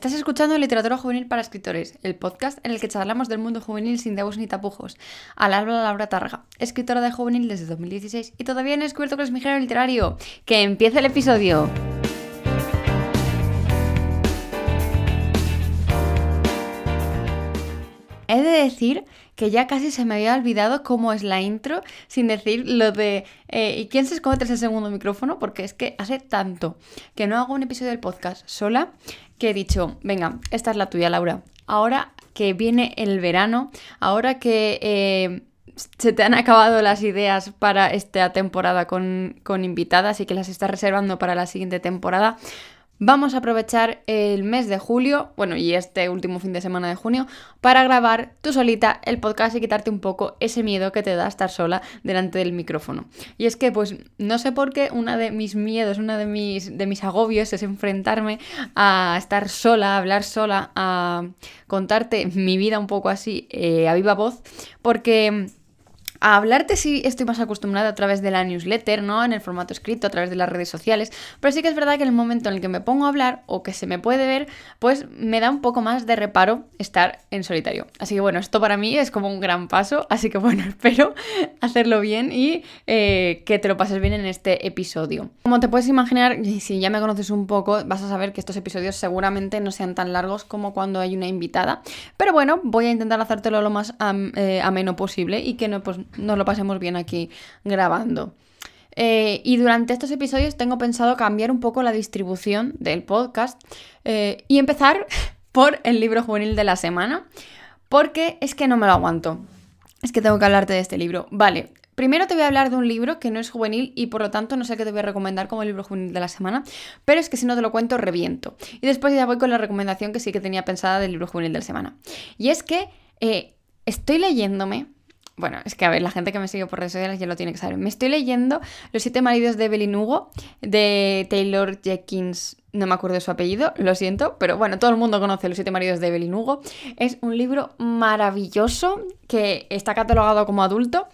Estás escuchando Literatura Juvenil para Escritores, el podcast en el que charlamos del mundo juvenil sin tabús ni tapujos. Al habla Laura Targa, escritora de juvenil desde 2016 y todavía no he descubierto que es mi género literario. ¡Que empiece el episodio! He de decir que ya casi se me había olvidado cómo es la intro, sin decir lo de eh, ¿y quién se esconde el segundo micrófono? Porque es que hace tanto que no hago un episodio del podcast sola que he dicho, venga, esta es la tuya, Laura. Ahora que viene el verano, ahora que eh, se te han acabado las ideas para esta temporada con, con invitadas y que las estás reservando para la siguiente temporada, Vamos a aprovechar el mes de julio, bueno, y este último fin de semana de junio, para grabar tú solita el podcast y quitarte un poco ese miedo que te da estar sola delante del micrófono. Y es que, pues, no sé por qué, uno de mis miedos, uno de mis, de mis agobios es enfrentarme a estar sola, a hablar sola, a contarte mi vida un poco así eh, a viva voz, porque a hablarte sí estoy más acostumbrada a través de la newsletter, ¿no? En el formato escrito, a través de las redes sociales. Pero sí que es verdad que en el momento en el que me pongo a hablar o que se me puede ver, pues me da un poco más de reparo estar en solitario. Así que bueno, esto para mí es como un gran paso. Así que bueno, espero hacerlo bien y eh, que te lo pases bien en este episodio. Como te puedes imaginar, si ya me conoces un poco, vas a saber que estos episodios seguramente no sean tan largos como cuando hay una invitada. Pero bueno, voy a intentar hacértelo lo más eh, ameno posible y que no, pues, nos lo pasemos bien aquí grabando. Eh, y durante estos episodios tengo pensado cambiar un poco la distribución del podcast eh, y empezar por el libro juvenil de la semana, porque es que no me lo aguanto. Es que tengo que hablarte de este libro. Vale, primero te voy a hablar de un libro que no es juvenil y por lo tanto no sé qué te voy a recomendar como libro juvenil de la semana, pero es que si no te lo cuento reviento. Y después ya voy con la recomendación que sí que tenía pensada del libro juvenil de la semana. Y es que eh, estoy leyéndome bueno, es que a ver, la gente que me sigue por redes sociales ya lo tiene que saber. Me estoy leyendo Los siete maridos de Evelyn Hugo, de Taylor Jenkins, no me acuerdo de su apellido, lo siento, pero bueno, todo el mundo conoce Los siete maridos de Evelyn Hugo. Es un libro maravilloso que está catalogado como adulto.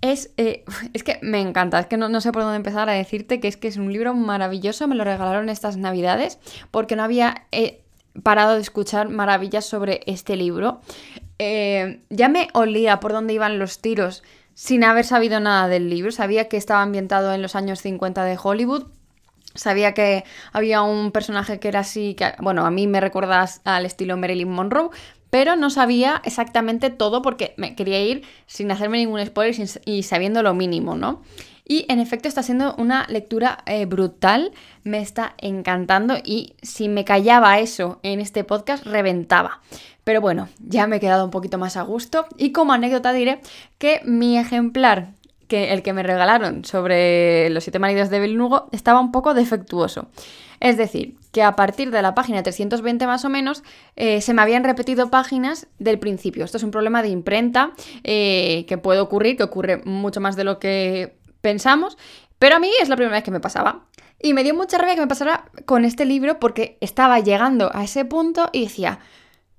Es, eh, es que me encanta, es que no, sé por dónde empezar a decirte que es que es un libro maravilloso, me lo regalaron estas navidades porque no había... Eh, parado de escuchar maravillas sobre este libro. Eh, ya me olía por dónde iban los tiros sin haber sabido nada del libro. Sabía que estaba ambientado en los años 50 de Hollywood. Sabía que había un personaje que era así, que, bueno, a mí me recuerdas al estilo Marilyn Monroe, pero no sabía exactamente todo porque me quería ir sin hacerme ningún spoiler y sabiendo lo mínimo, ¿no? Y en efecto está siendo una lectura eh, brutal, me está encantando y si me callaba eso en este podcast, reventaba. Pero bueno, ya me he quedado un poquito más a gusto y como anécdota diré que mi ejemplar que el que me regalaron sobre los siete maridos de Belnugo estaba un poco defectuoso. Es decir, que a partir de la página 320 más o menos eh, se me habían repetido páginas del principio. Esto es un problema de imprenta eh, que puede ocurrir, que ocurre mucho más de lo que pensamos, pero a mí es la primera vez que me pasaba. Y me dio mucha rabia que me pasara con este libro porque estaba llegando a ese punto y decía,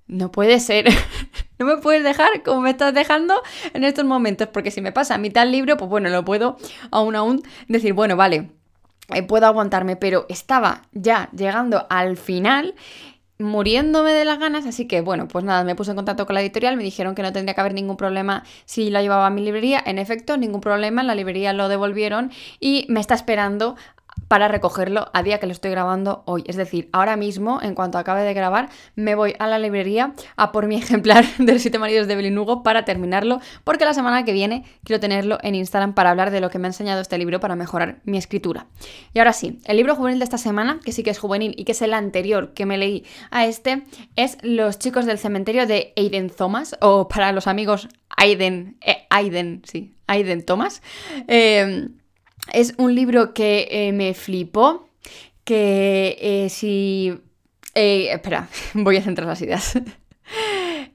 no puede ser, no me puedes dejar como me estás dejando en estos momentos, porque si me pasa a mitad libro, pues bueno, lo puedo aún aún decir, bueno, vale, eh, puedo aguantarme, pero estaba ya llegando al final muriéndome de las ganas, así que bueno, pues nada, me puse en contacto con la editorial, me dijeron que no tendría que haber ningún problema si la llevaba a mi librería, en efecto, ningún problema, la librería lo devolvieron y me está esperando para recogerlo a día que lo estoy grabando hoy. Es decir, ahora mismo, en cuanto acabe de grabar, me voy a la librería a por mi ejemplar de los siete maridos de Belinugo para terminarlo, porque la semana que viene quiero tenerlo en Instagram para hablar de lo que me ha enseñado este libro para mejorar mi escritura. Y ahora sí, el libro juvenil de esta semana, que sí que es juvenil y que es el anterior que me leí a este, es Los chicos del cementerio de Aiden Thomas, o para los amigos Aiden, eh, Aiden, sí, Aiden Thomas. Eh, es un libro que eh, me flipó, que eh, si... Eh, espera, voy a centrar las ideas.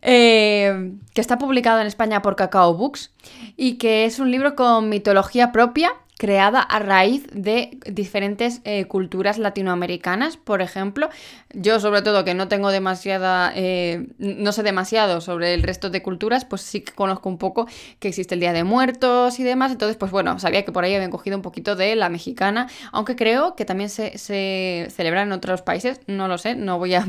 que está publicado en España por Cacao Books y que es un libro con mitología propia creada a raíz de diferentes eh, culturas latinoamericanas, por ejemplo. Yo sobre todo que no tengo demasiada, eh, no sé demasiado sobre el resto de culturas, pues sí que conozco un poco que existe el Día de Muertos y demás, entonces pues bueno, sabía que por ahí habían cogido un poquito de la mexicana, aunque creo que también se, se celebra en otros países, no lo sé, no voy a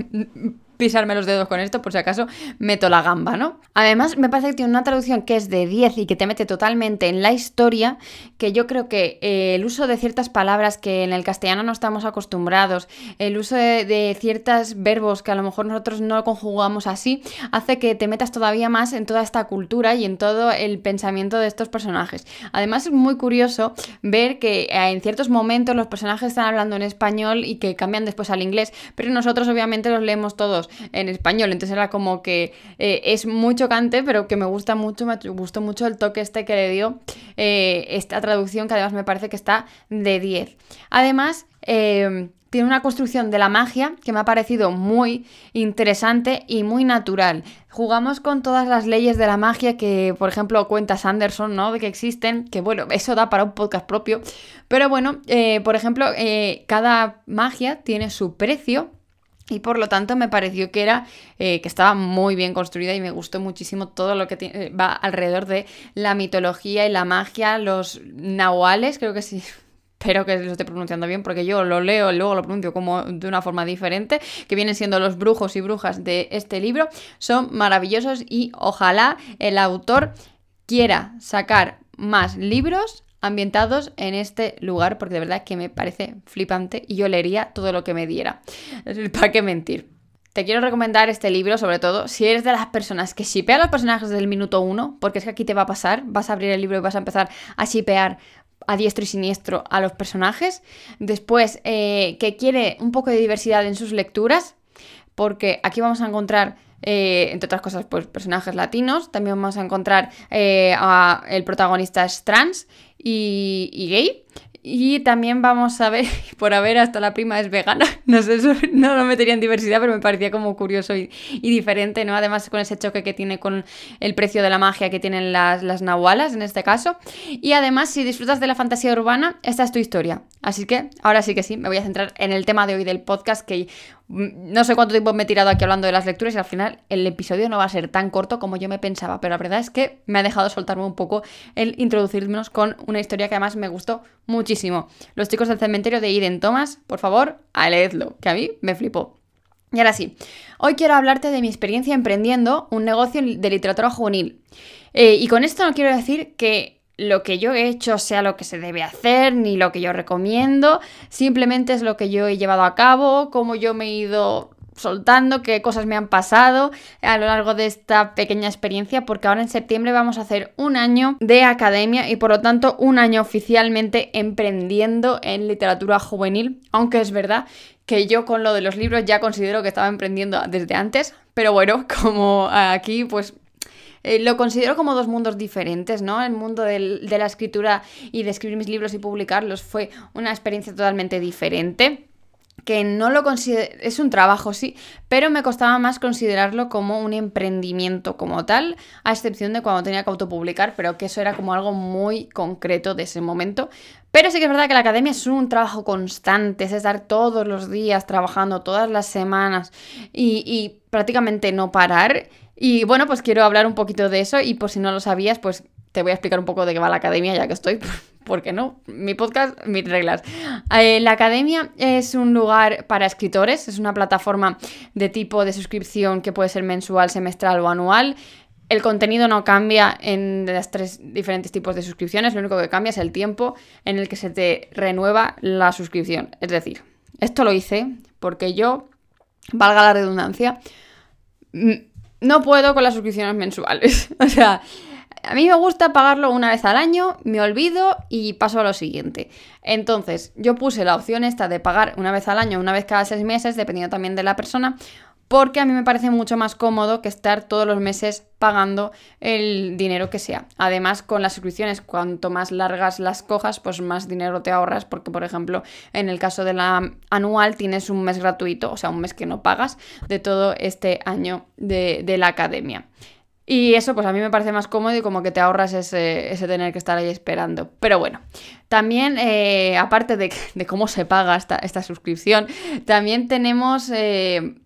pisarme los dedos con esto, por si acaso meto la gamba, ¿no? Además, me parece que tiene una traducción que es de 10 y que te mete totalmente en la historia, que yo creo que eh, el uso de ciertas palabras que en el castellano no estamos acostumbrados, el uso de, ciertos verbos que a lo mejor nosotros no conjugamos así, hace que te metas todavía más en toda esta cultura y en todo el pensamiento de estos personajes. Además, es muy curioso ver que eh, en ciertos momentos los personajes están hablando en español y que cambian después al inglés, pero nosotros obviamente los leemos todos en español. Entonces era como que eh, es muy chocante, pero que me gusta mucho, me gustó mucho el toque este que le dio eh, esta traducción, que además me parece que está de 10. Además, eh, tiene una construcción de la magia que me ha parecido muy interesante y muy natural. Jugamos con todas las leyes de la magia que, por ejemplo, cuenta Sanderson, ¿no? De que existen, que bueno, eso da para un podcast propio. Pero bueno, por ejemplo, cada magia tiene su precio y por lo tanto me pareció que era eh, que estaba muy bien construida y me gustó muchísimo todo lo que eh, va alrededor de la mitología y la magia, los nahuales, creo que sí. Espero que lo esté pronunciando bien porque yo lo leo y luego lo pronuncio como de una forma diferente, que vienen siendo los brujos y brujas de este libro. Son maravillosos y ojalá el autor quiera sacar más libros ambientados en este lugar, porque de verdad que me parece flipante y yo leería todo lo que me diera. ¿Para qué mentir? Te quiero recomendar este libro, sobre todo si eres de las personas que shipea los personajes desde el minuto uno, porque es que aquí te va a pasar, vas a abrir el libro y vas a empezar a shipear a diestro y siniestro a los personajes. Después, eh, que quiere un poco de diversidad en sus lecturas, porque aquí vamos a encontrar eh, entre otras cosas, pues personajes latinos. También vamos a encontrar eh, a el protagonista es trans y, gay. Y también vamos a ver, por haber hasta la prima es vegana, no sé, no lo metería en diversidad, pero me parecía como curioso y, diferente, ¿no? Además con ese choque que tiene con el precio de la magia que tienen las, las nahualas en este caso. Y además, si disfrutas de la fantasía urbana, esta es tu historia. Así que ahora sí que sí, me voy a centrar en el tema de hoy del podcast, que no sé cuánto tiempo me he tirado aquí hablando de las lecturas y al final el episodio no va a ser tan corto como yo me pensaba, pero la verdad es que me ha dejado soltarme un poco el introducirnos con una historia que además me gustó muchísimo. Los chicos del cementerio de Eden Thomas, por favor, a leedlo, que a mí me flipó. Y ahora sí, hoy quiero hablarte de mi experiencia emprendiendo un negocio de literatura juvenil. Eh, y con esto no quiero decir que lo que yo he hecho sea lo que se debe hacer, ni lo que yo recomiendo, simplemente es lo que yo he llevado a cabo, cómo yo me he ido soltando, qué cosas me han pasado a lo largo de esta pequeña experiencia, porque ahora en septiembre vamos a hacer un año de academia y por lo tanto un año oficialmente emprendiendo en literatura juvenil, aunque es verdad que yo con lo de los libros ya considero que estaba emprendiendo desde antes, pero bueno, como aquí pues eh, lo considero como dos mundos diferentes, ¿no? El mundo de la escritura y de escribir mis libros y publicarlos fue una experiencia totalmente diferente que no lo considero, es un trabajo, sí, pero me costaba más considerarlo como un emprendimiento como tal, a excepción de cuando tenía que autopublicar, pero que eso era como algo muy concreto de ese momento. Pero sí que es verdad que la academia es un trabajo constante, es estar todos los días trabajando, todas las semanas y, prácticamente no parar. Y bueno, pues quiero hablar un poquito de eso y por si no lo sabías, pues te voy a explicar un poco de qué va la academia ya que estoy, porque no, mi podcast, mis reglas. Eh, la academia es un lugar para escritores, es una plataforma de tipo de suscripción que puede ser mensual, semestral o anual. El contenido no cambia en las tres diferentes tipos de suscripciones, lo único que cambia es el tiempo en el que se te renueva la suscripción. Es decir, esto lo hice porque yo, valga la redundancia, no puedo con las suscripciones mensuales. o sea, a mí me gusta pagarlo una vez al año, me olvido y paso a lo siguiente. Entonces, yo puse la opción esta de pagar una vez al año, una vez cada seis meses, dependiendo también de la persona, porque a mí me parece mucho más cómodo que estar todos los meses pagando el dinero que sea. Además, con las suscripciones, cuanto más largas las cojas, pues más dinero te ahorras, porque por ejemplo, en el caso de la anual tienes un mes gratuito, o sea, un mes que no pagas de todo este año de, la academia. Y eso pues a mí me parece más cómodo y como que te ahorras ese, tener que estar ahí esperando. Pero bueno, también eh, aparte de, cómo se paga esta, esta suscripción, también tenemos... Eh,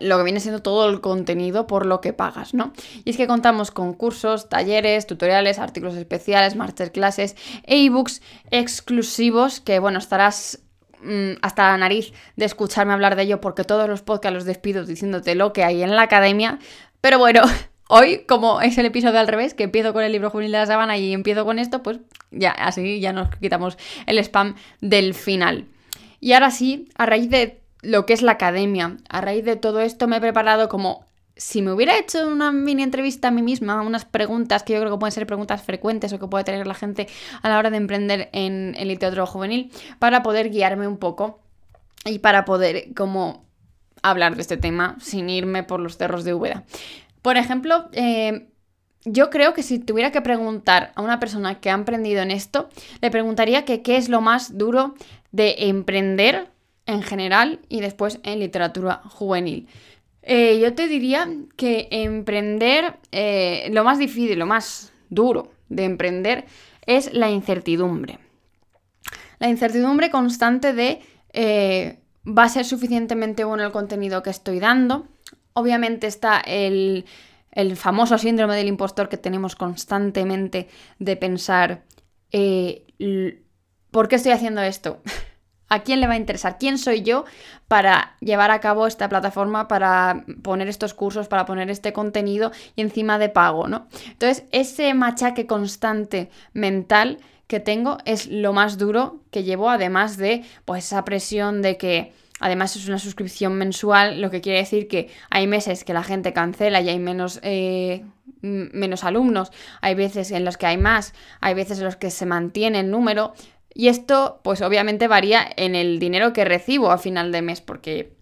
lo que viene siendo todo el contenido por lo que pagas, ¿no? Y es que contamos con cursos, talleres, tutoriales, artículos especiales, masterclasses e ebooks exclusivos que, bueno, estarás mm, hasta la nariz de escucharme hablar de ello porque todos los podcasts los despido diciéndote lo que hay en la academia. Pero bueno, hoy, como es el episodio al revés, que empiezo con el libro juvenil de la sabana y empiezo con esto, pues ya, así ya nos quitamos el spam del final. Y ahora sí, a raíz de lo que es la academia. A raíz de todo esto me he preparado como si me hubiera hecho una mini entrevista a mí misma, unas preguntas que yo creo que pueden ser preguntas frecuentes o que puede tener la gente a la hora de emprender en, el literatura juvenil, para poder guiarme un poco y para poder como hablar de este tema sin irme por los cerros de Úbeda. Por ejemplo, eh, yo creo que si tuviera que preguntar a una persona que ha emprendido en esto, le preguntaría que qué es lo más duro de emprender en general y después en literatura juvenil. Eh, yo te diría que emprender, eh, lo más difícil, lo más duro de emprender es la incertidumbre. La incertidumbre constante de eh, va a ser suficientemente bueno el contenido que estoy dando. Obviamente está el, el famoso síndrome del impostor que tenemos constantemente de pensar, ¿por qué estoy haciendo esto? ¿A quién le va a interesar? ¿Quién soy yo para llevar a cabo esta plataforma, para poner estos cursos, para poner este contenido y encima de pago, ¿no? Entonces, ese machaque constante mental que tengo es lo más duro que llevo, además de pues esa presión de que además es una suscripción mensual, lo que quiere decir que hay meses que la gente cancela y hay menos, eh, menos alumnos, hay veces en los que hay más, hay veces en los que se mantiene el número. Y esto, pues obviamente varía en el dinero que recibo a final de mes, porque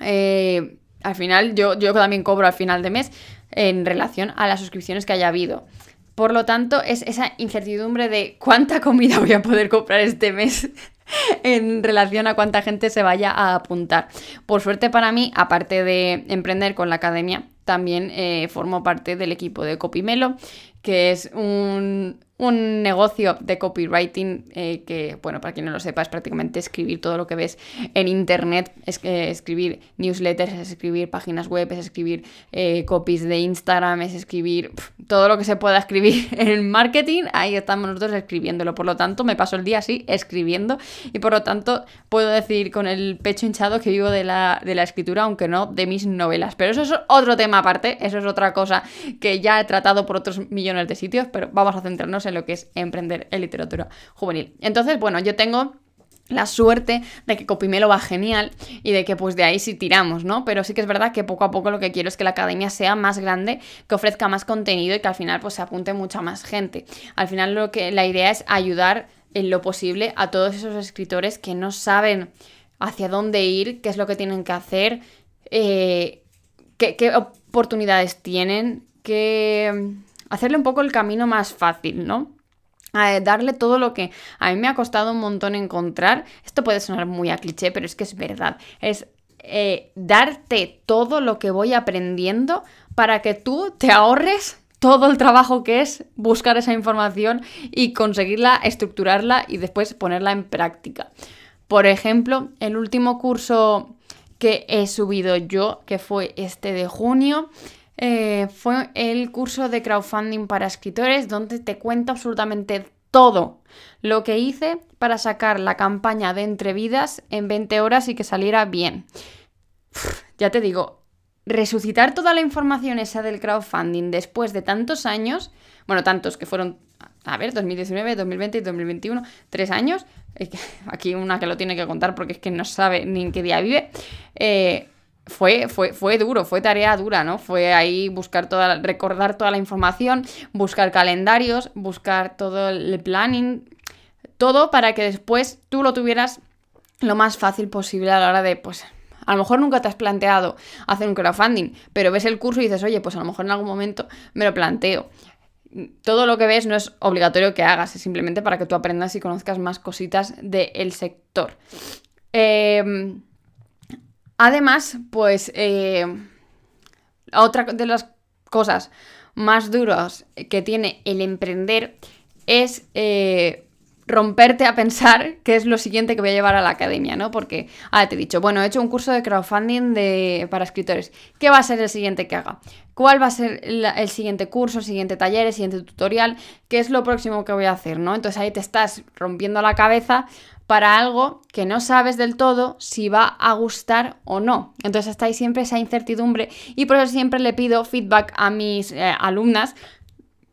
eh, al final yo, yo también cobro al final de mes en relación a las suscripciones que haya habido. Por lo tanto, es esa incertidumbre de cuánta comida voy a poder comprar este mes en relación a cuánta gente se vaya a apuntar. Por suerte para mí, aparte de emprender con la academia, también eh, formo parte del equipo de Copymelo, que es un, un negocio de copywriting eh, que, bueno, para quien no lo sepa, es prácticamente escribir todo lo que ves en internet, es, eh, escribir newsletters, es escribir páginas web, es escribir eh, copies de Instagram, es escribir todo lo que se pueda escribir en marketing, ahí estamos nosotros escribiéndolo. Por lo tanto, me paso el día así escribiendo y por lo tanto puedo decir con el pecho hinchado que vivo de la, de la escritura, aunque no de mis novelas. Pero eso es otro tema aparte, eso es otra cosa que ya he tratado por otros millones de sitios, pero vamos a centrarnos en lo que es emprender en literatura juvenil. Entonces, bueno, yo tengo la suerte de que Copimelo va genial y de que pues de ahí sí tiramos, ¿no? Pero sí que es verdad que poco a poco lo que quiero es que la academia sea más grande, que ofrezca más contenido y que al final pues se apunte mucha más gente. Al final lo que la idea es ayudar en lo posible a todos esos escritores que no saben hacia dónde ir, qué es lo que tienen que hacer, eh, qué, qué oportunidades tienen, qué hacerle un poco el camino más fácil, ¿no? darle todo lo que a mí me ha costado un montón encontrar. Esto puede sonar muy a cliché, pero es que es verdad. Es eh, darte todo lo que voy aprendiendo para que tú te ahorres todo el trabajo que es buscar esa información y conseguirla, estructurarla y después ponerla en práctica. Por ejemplo, el último curso que he subido yo, que fue este de junio, eh, fue el curso de crowdfunding para escritores donde te cuento absolutamente todo lo que hice para sacar la campaña de entrevidas en 20 horas y que saliera bien. ya te digo, resucitar toda la información esa del crowdfunding después de tantos años, bueno, tantos que fueron, a ver, 2019, 2020 y 2021, tres años, aquí una que lo tiene que contar porque es que no sabe ni en qué día vive, eh, fue, fue, fue, duro, fue tarea dura, ¿no? Fue ahí buscar toda, recordar toda la información, buscar calendarios, buscar todo el planning, todo para que después tú lo tuvieras lo más fácil posible a la hora de, pues, a lo mejor nunca te has planteado hacer un crowdfunding, pero ves el curso y dices, oye, pues a lo mejor en algún momento me lo planteo. Todo lo que ves no es obligatorio que hagas, es simplemente para que tú aprendas y conozcas más cositas del sector. Eh, Además, pues eh, otra de las cosas más duras que tiene el emprender es eh, romperte a pensar qué es lo siguiente que voy a llevar a la academia, ¿no? Porque, ahora te he dicho, bueno, he hecho un curso de crowdfunding de, para escritores. ¿Qué va a ser el siguiente que haga? ¿Cuál va a ser el siguiente curso, el siguiente taller, el siguiente tutorial? ¿Qué es lo próximo que voy a hacer, ¿no? Entonces ahí te estás rompiendo la cabeza para algo que no sabes del todo si va a gustar o no. Entonces está ahí siempre esa incertidumbre y por eso siempre le pido feedback a mis eh, alumnas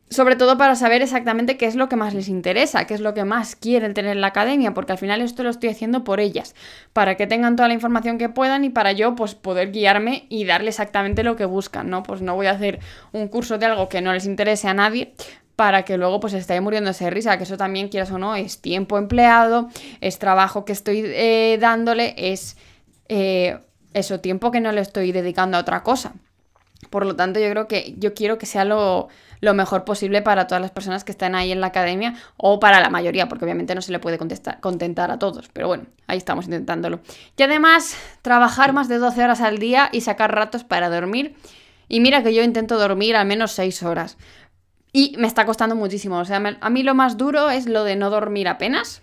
sobre todo para saber exactamente qué es lo que más les interesa, qué es lo que más quieren tener en la academia, porque al final esto lo estoy haciendo por ellas, para que tengan toda la información que puedan y para yo pues poder guiarme y darle exactamente lo que buscan, ¿no? Pues no voy a hacer un curso de algo que no les interese a nadie para que luego pues esté muriéndose de risa, que eso también quieras o no, es tiempo empleado, es trabajo que estoy eh, dándole, es eh, eso, tiempo que no le estoy dedicando a otra cosa. Por lo tanto, yo creo que yo quiero que sea lo, mejor posible para todas las personas que están ahí en la academia o para la mayoría, porque obviamente no se le puede contentar a todos. Pero bueno, ahí estamos intentándolo. Y además, trabajar más de 12 horas al día y sacar ratos para dormir. Y mira que yo intento dormir al menos 6 horas. Y me está costando muchísimo. O sea, a mí lo más duro es lo de no dormir apenas.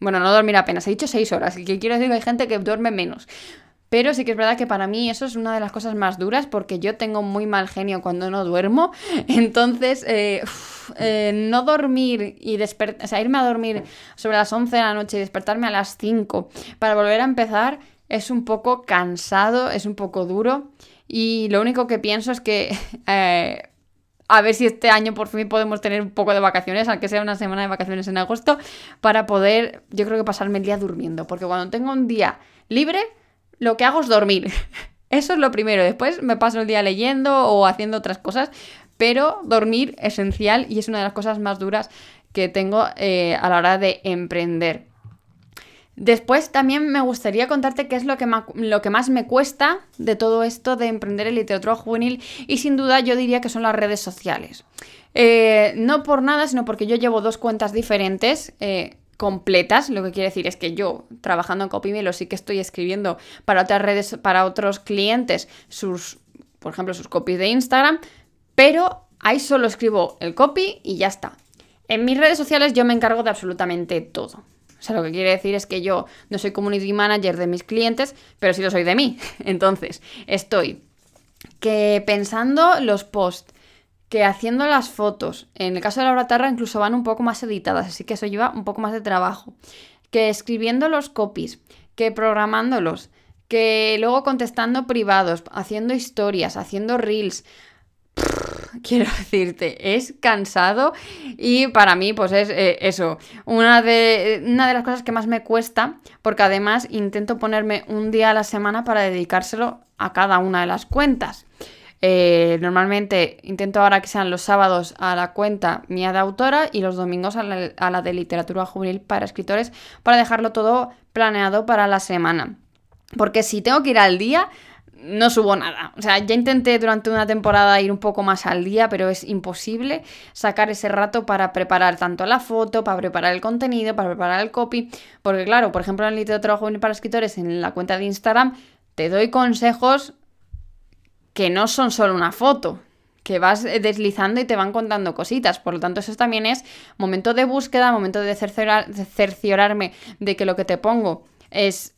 Bueno, no dormir apenas. He dicho 6 horas. Y que quiero decir que hay gente que duerme menos. Pero sí que es verdad que para mí eso es una de las cosas más duras porque yo tengo muy mal genio cuando no duermo. Entonces, eh, eh, no dormir y despertar, o sea, irme a dormir sobre las 11 de la noche y despertarme a las 5 para volver a empezar es un poco cansado, es un poco duro. Y lo único que pienso es que... Eh, a ver si este año por fin podemos tener un poco de vacaciones, aunque sea una semana de vacaciones en agosto, para poder, yo creo que pasarme el día durmiendo, porque cuando tengo un día libre, lo que hago es dormir. Eso es lo primero. Después me paso el día leyendo o haciendo otras cosas, pero dormir esencial y es una de las cosas más duras que tengo eh, a la hora de emprender. Después también me gustaría contarte qué es lo que, lo que más me cuesta de todo esto de emprender en literatura juvenil y sin duda yo diría que son las redes sociales. Eh, no por nada, sino porque yo llevo dos cuentas diferentes. Eh, completas, lo que quiere decir es que yo trabajando en CopyMelo sí que estoy escribiendo para otras redes, para otros clientes, sus, por ejemplo, sus copies de Instagram, pero ahí solo escribo el copy y ya está. En mis redes sociales yo me encargo de absolutamente todo. O sea, lo que quiere decir es que yo no soy community manager de mis clientes, pero sí lo soy de mí. Entonces, estoy que pensando los posts, que haciendo las fotos, en el caso de Laura Tarra incluso van un poco más editadas, así que eso lleva un poco más de trabajo, que escribiendo los copies, que programándolos, que luego contestando privados, haciendo historias, haciendo reels. quiero decirte, es cansado y para mí pues es eh, eso, una de, una de las cosas que más me cuesta, porque además intento ponerme un día a la semana para dedicárselo a cada una de las cuentas. Eh, normalmente intento ahora que sean los sábados a la cuenta mía de autora y los domingos a la, de literatura juvenil para escritores para dejarlo todo planeado para la semana. Porque si tengo que ir al día, no subo nada. O sea, ya intenté durante una temporada ir un poco más al día, pero es imposible sacar ese rato para preparar tanto la foto, para preparar el contenido, para preparar el copy. Porque claro, por ejemplo, en literatura juvenil para escritores, en la cuenta de Instagram, te doy consejos que no son solo una foto, que vas deslizando y te van contando cositas. Por lo tanto, eso también es momento de búsqueda, momento de, cerciorarme de que lo que te pongo es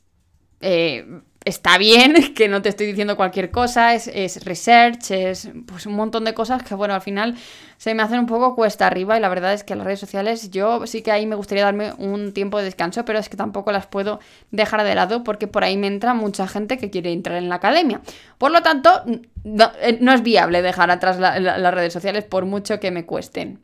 eh, está bien, que no te estoy diciendo cualquier cosa, es, research, es pues un montón de cosas que, bueno, al final se me hacen un poco cuesta arriba y la verdad es que las redes sociales yo sí que ahí me gustaría darme un tiempo de descanso, pero es que tampoco las puedo dejar de lado porque por ahí me entra mucha gente que quiere entrar en la academia. Por lo tanto, no, eh, es viable dejar atrás las redes sociales por mucho que me cuesten.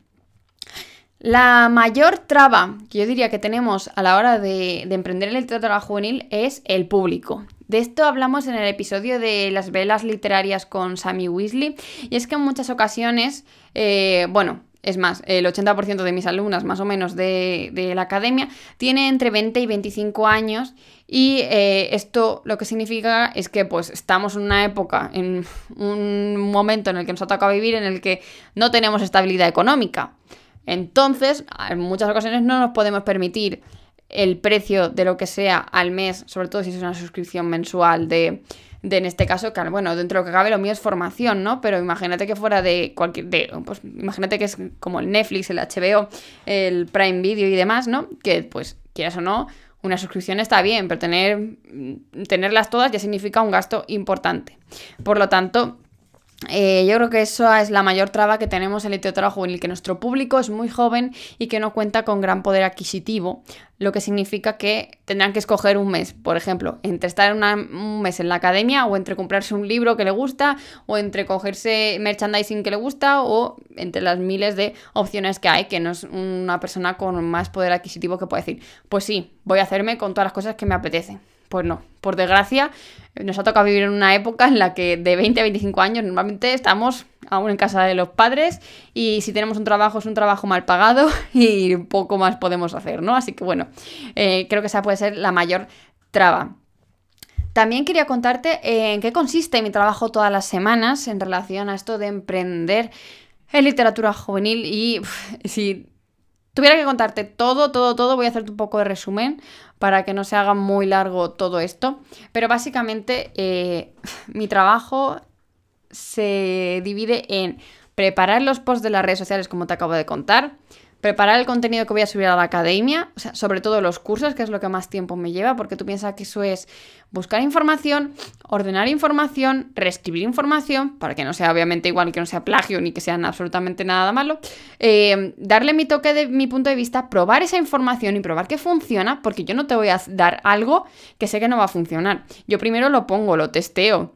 La mayor traba que yo diría que tenemos a la hora de, emprender el literatura juvenil es el público. De esto hablamos en el episodio de las velas literarias con Sammy Weasley. Y es que en muchas ocasiones, eh, bueno, es más, el 80% de mis alumnas, más o menos, de, la academia, tiene entre 20 y 25 años. Y eh, esto lo que significa es que pues estamos en una época, en un momento en el que nos ha tocado vivir, en el que no tenemos estabilidad económica. Entonces, en muchas ocasiones no nos podemos permitir el precio de lo que sea al mes, sobre todo si es una suscripción mensual de de en este caso, que bueno, dentro de lo que cabe lo mío es formación, ¿no? Pero imagínate que fuera de cualquier, de, pues imagínate que es como el Netflix, el HBO, el Prime Video y demás, ¿no? Que pues quieras o no, una suscripción está bien, pero tener, tenerlas todas ya significa un gasto importante. Por lo tanto, eh, yo creo que eso es la mayor traba que tenemos en el literatura juvenil, que nuestro público es muy joven y que no cuenta con gran poder adquisitivo, lo que significa que tendrán que escoger un mes, por ejemplo, entre estar un mes en la academia o entre comprarse un libro que le gusta o entre cogerse merchandising que le gusta o entre las miles de opciones que hay, que no es una persona con más poder adquisitivo que puede decir, pues sí, voy a hacerme con todas las cosas que me apetecen. Pues no, por desgracia, nos ha tocado vivir en una época en la que de 20 a 25 años normalmente estamos aún en casa de los padres y si tenemos un trabajo es un trabajo mal pagado y poco más podemos hacer, ¿no? Así que bueno, eh, creo que esa puede ser la mayor traba. También quería contarte en qué consiste mi trabajo todas las semanas en relación a esto de emprender en literatura juvenil y si tuviera que contarte todo, todo, todo, voy a hacerte un poco de resumen para que no se haga muy largo todo esto. Pero básicamente eh, mi trabajo se divide en preparar los posts de las redes sociales, como te acabo de contar, preparar el contenido que voy a subir a la academia, o sea, sobre todo los cursos, que es lo que más tiempo me lleva, porque tú piensas que eso es buscar información, ordenar información, reescribir información, para que no sea obviamente igual que no sea plagio ni que sean absolutamente nada malo, eh, darle mi toque de mi punto de vista, probar esa información y probar que funciona, porque yo no te voy a dar algo que sé que no va a funcionar. Yo primero lo pongo, lo testeo,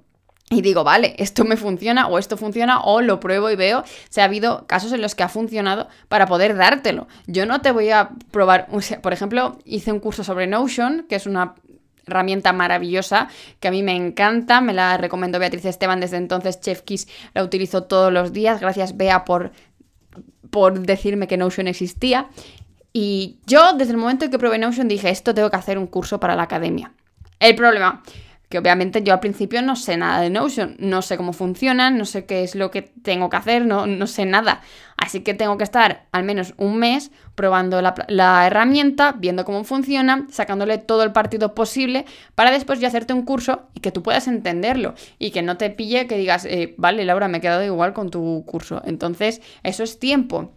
y digo, vale, esto me funciona o esto funciona o lo pruebo y veo si ha habido casos en los que ha funcionado para poder dártelo. Yo no te voy a probar, por ejemplo, hice un curso sobre Notion, que es una herramienta maravillosa que a mí me encanta, me la recomendó Beatriz Esteban desde entonces, Chef Kiss la utilizo todos los días, gracias Bea por, por decirme que Notion existía. Y yo desde el momento en que probé Notion dije, esto tengo que hacer un curso para la academia. El problema que obviamente yo al principio no sé nada de Notion, no sé cómo funciona, no sé qué es lo que tengo que hacer, no, no sé nada. Así que tengo que estar al menos un mes probando la, herramienta, viendo cómo funciona, sacándole todo el partido posible para después yo hacerte un curso y que tú puedas entenderlo y que no te pille que digas, eh, vale, Laura, me he quedado igual con tu curso. Entonces, eso es tiempo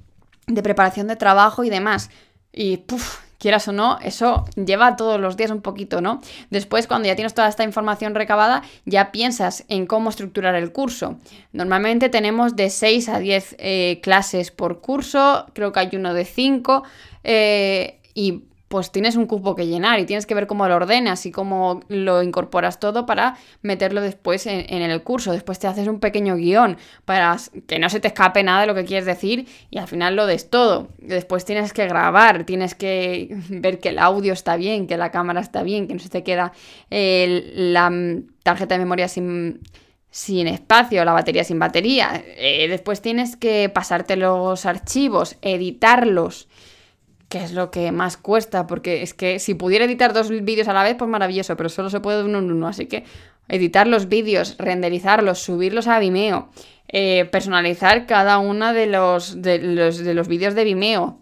de preparación de trabajo y demás. Y puff, quieras o no, eso lleva todos los días un poquito, ¿no? Después, cuando ya tienes toda esta información recabada, ya piensas en cómo estructurar el curso. Normalmente tenemos de 6 a 10 eh, clases por curso, creo que hay uno de 5, eh, y pues tienes un cupo que llenar y tienes que ver cómo lo ordenas y cómo lo incorporas todo para meterlo después en, el curso. Después te haces un pequeño guion para que no se te escape nada de lo que quieres decir y al final lo des todo. Después tienes que grabar, tienes que ver que el audio está bien, que la cámara está bien, que no se te queda la tarjeta de memoria sin sin espacio, la batería sin batería. Eh, después tienes que pasarte los archivos, editarlos que es lo que más cuesta, porque es que si pudiera editar dos vídeos a la vez, pues maravilloso, pero solo se puede de uno en uno, así que editar los vídeos, renderizarlos, subirlos a Vimeo, eh, personalizar cada uno de los, de los, de los vídeos de Vimeo,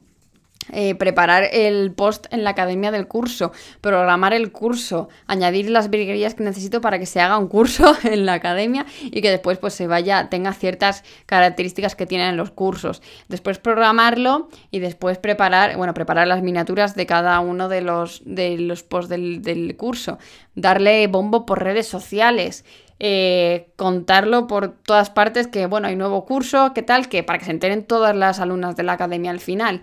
eh, preparar el post en la academia del curso, programar el curso, añadir las virguerías que necesito para que se haga un curso en la academia y que después pues se vaya, tenga ciertas características que tienen los cursos. Después programarlo y después preparar, bueno, preparar las miniaturas de cada uno de los, de los posts del, del curso, darle bombo por redes sociales. Eh, contarlo por todas partes que bueno hay nuevo curso qué tal que para que se enteren todas las alumnas de la academia al final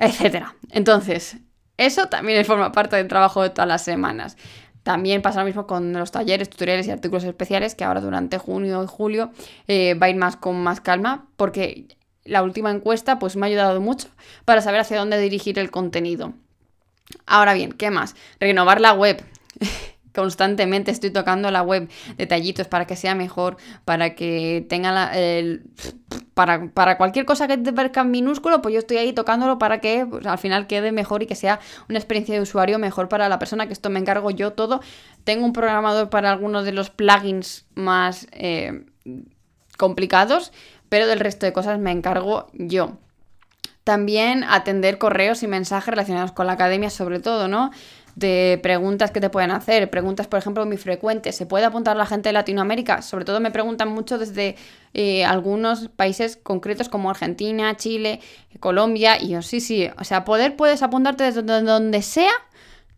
etcétera. Entonces, eso también forma parte del trabajo de todas las semanas. También pasa lo mismo con los talleres, tutoriales y artículos especiales, que ahora durante junio y julio eh, va a ir más con más calma, porque la última encuesta pues me ha ayudado mucho para saber hacia dónde dirigir el contenido. Ahora bien, ¿qué más? Renovar la web. Constantemente estoy tocando la web, detallitos para que sea mejor, para que tenga la, el, para, cualquier cosa que te parezca minúsculo, pues yo estoy ahí tocándolo para que pues, al final quede mejor y que sea una experiencia de usuario mejor para la persona, que esto me encargo yo todo. Tengo un programador para algunos de los plugins más eh, complicados, pero del resto de cosas me encargo yo. También atender correos y mensajes relacionados con la academia, sobre todo, ¿no? De preguntas que te pueden hacer, preguntas, por ejemplo, muy frecuentes. ¿Se puede apuntar la gente de Latinoamérica? Sobre todo me preguntan mucho desde eh, algunos países concretos como Argentina, Chile, Colombia. Y yo, sí, sí, o sea, poder puedes apuntarte desde donde sea,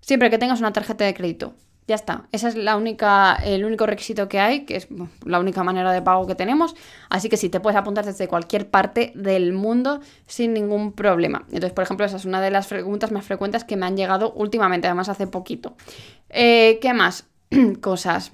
siempre que tengas una tarjeta de crédito. Ya está. Ese es la única, el único requisito que hay, que es la única manera de pago que tenemos. Así que sí, te puedes apuntar desde cualquier parte del mundo sin ningún problema. Entonces, por ejemplo, esa es una de las preguntas más frecuentes que me han llegado últimamente, además hace poquito. Eh, ¿Qué más? Cosas.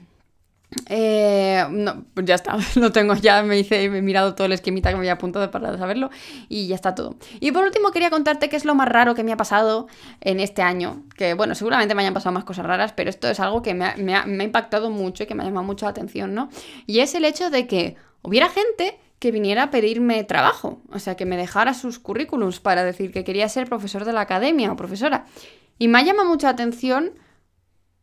Eh, no, pues ya está, lo tengo ya, me hice, me he mirado todo el esquemita que me había apuntado para saberlo y ya está todo. Y por último quería contarte qué es lo más raro que me ha pasado en este año, que bueno, seguramente me hayan pasado más cosas raras, pero esto es algo que me ha, me ha, impactado mucho y que me ha llamado mucho la atención, ¿no? Y es el hecho de que hubiera gente que viniera a pedirme trabajo, o sea, que me dejara sus currículums para decir que quería ser profesor de la academia o profesora. Y me ha llamado mucha atención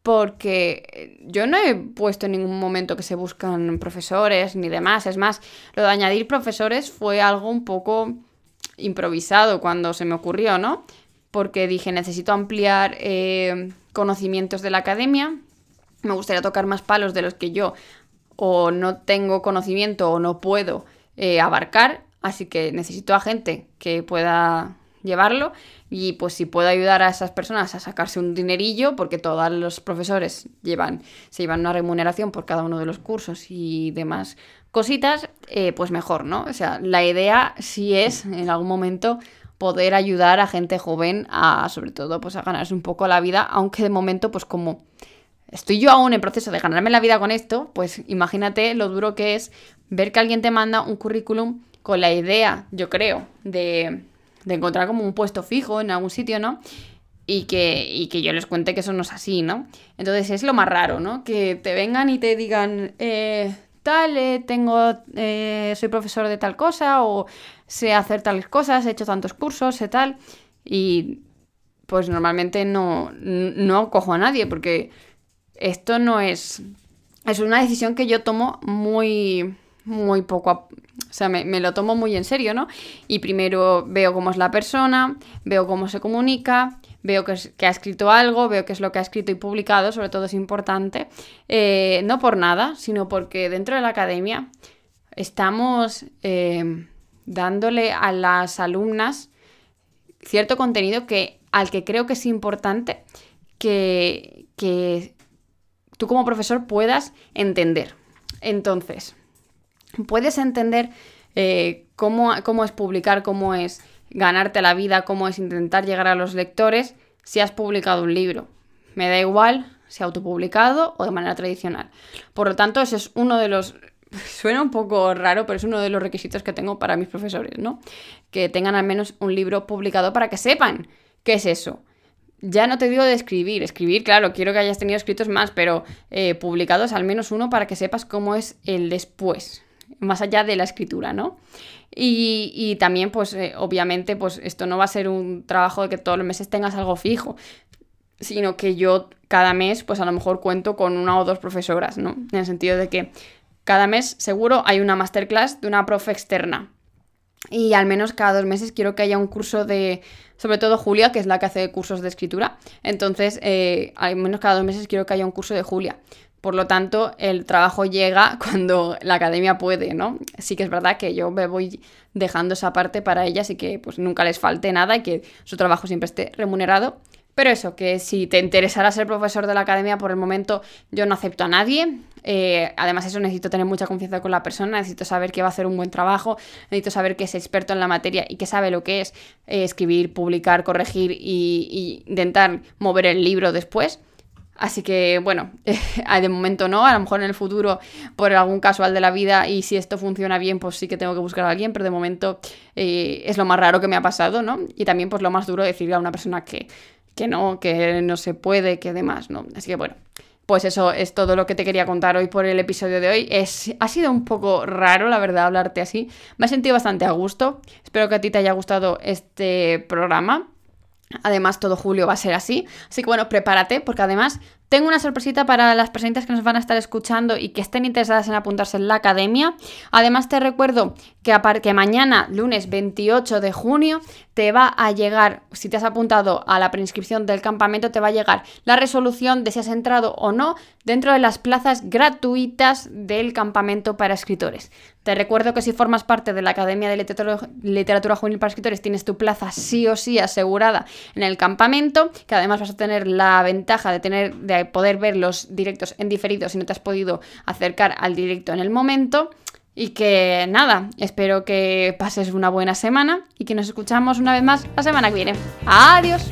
porque yo no he puesto en ningún momento que se buscan profesores ni demás. Es más, lo de añadir profesores fue algo un poco improvisado cuando se me ocurrió, ¿no? Porque dije, necesito ampliar eh, conocimientos de la academia, me gustaría tocar más palos de los que yo o no tengo conocimiento o no puedo eh, abarcar, así que necesito a gente que pueda llevarlo y pues si puedo ayudar a esas personas a sacarse un dinerillo, porque todos los profesores llevan, se llevan una remuneración por cada uno de los cursos y demás cositas, eh, pues mejor, ¿no? O sea, la idea sí es en algún momento poder ayudar a gente joven a, sobre todo, pues a ganarse un poco la vida, aunque de momento, pues como estoy yo aún en proceso de ganarme la vida con esto, pues imagínate lo duro que es ver que alguien te manda un currículum con la idea, yo creo, de de encontrar como un puesto fijo en algún sitio, ¿no? Y que, que yo les cuente que eso no es así, ¿no? Entonces es lo más raro, ¿no? Que te vengan y te digan, eh, tal, eh, tengo, eh, soy profesor de tal cosa, o sé hacer tales cosas, he hecho tantos cursos, sé tal, y pues normalmente no, no cojo a nadie, porque esto no es... Es una decisión que yo tomo muy, muy poco o sea, me, lo tomo muy en serio, ¿no? Y primero veo cómo es la persona, veo cómo se comunica, veo que, ha escrito algo, veo qué es lo que ha escrito y publicado, sobre todo es importante, eh, no por nada, sino porque dentro de la academia estamos eh, dándole a las alumnas cierto contenido que, al que creo que es importante que, que tú como profesor puedas entender. Entonces, puedes entender eh, cómo, cómo es publicar, cómo es ganarte la vida, cómo es intentar llegar a los lectores si has publicado un libro. Me da igual si autopublicado o de manera tradicional. Por lo tanto, ese es uno de los... Suena un poco raro, pero es uno de los requisitos que tengo para mis profesores, ¿no? Que tengan al menos un libro publicado para que sepan qué es eso. Ya no te digo de escribir, escribir, claro, quiero que hayas tenido escritos más, pero eh, publicados al menos uno para que sepas cómo es el después, más allá de la escritura, ¿no? Y, también, pues, eh, obviamente, pues esto no va a ser un trabajo de que todos los meses tengas algo fijo, sino que yo cada mes, pues a lo mejor cuento con una o dos profesoras, ¿no? En el sentido de que cada mes seguro hay una masterclass de una profe externa. Y al menos cada dos meses quiero que haya un curso de, sobre todo Julia, que es la que hace cursos de escritura. Entonces, eh, al menos cada dos meses quiero que haya un curso de Julia. Por lo tanto, el trabajo llega cuando la academia puede, ¿no? Sí que es verdad que yo me voy dejando esa parte para ellas y que pues nunca les falte nada y que su trabajo siempre esté remunerado. Pero eso, que si te interesara ser profesor de la academia, por el momento yo no acepto a nadie. Eh, además, eso necesito tener mucha confianza con la persona, necesito saber que va a hacer un buen trabajo, necesito saber que es experto en la materia y que sabe lo que es eh, escribir, publicar, corregir y, y intentar mover el libro después. Así que bueno, de momento no, a lo mejor en el futuro por algún casual de la vida y si esto funciona bien pues sí que tengo que buscar a alguien, pero de momento eh, es lo más raro que me ha pasado, ¿no? Y también pues lo más duro decirle a una persona que, que no, que no se puede, que demás, ¿no? Así que bueno, pues eso es todo lo que te quería contar hoy por el episodio de hoy. Es, ha sido un poco raro, la verdad, hablarte así. Me he sentido bastante a gusto. Espero que a ti te haya gustado este programa. Además, todo julio va a ser así. Así que bueno, prepárate porque además Tengo una sorpresita para las personitas que nos van a estar escuchando y que estén interesadas en apuntarse en la academia. Además te recuerdo que, mañana, lunes 28 de junio, te va a llegar, si te has apuntado a la preinscripción del campamento, te va a llegar la resolución de si has entrado o no dentro de las plazas gratuitas del campamento para escritores. Te recuerdo que si formas parte de la Academia de Literatura, Juvenil para Escritores, tienes tu plaza sí o sí asegurada en el campamento, que además vas a tener la ventaja de, tener, de poder ver los directos en diferido si no te has podido acercar al directo en el momento. Y que nada, espero que pases una buena semana y que nos escuchamos una vez más la semana que viene. Adiós.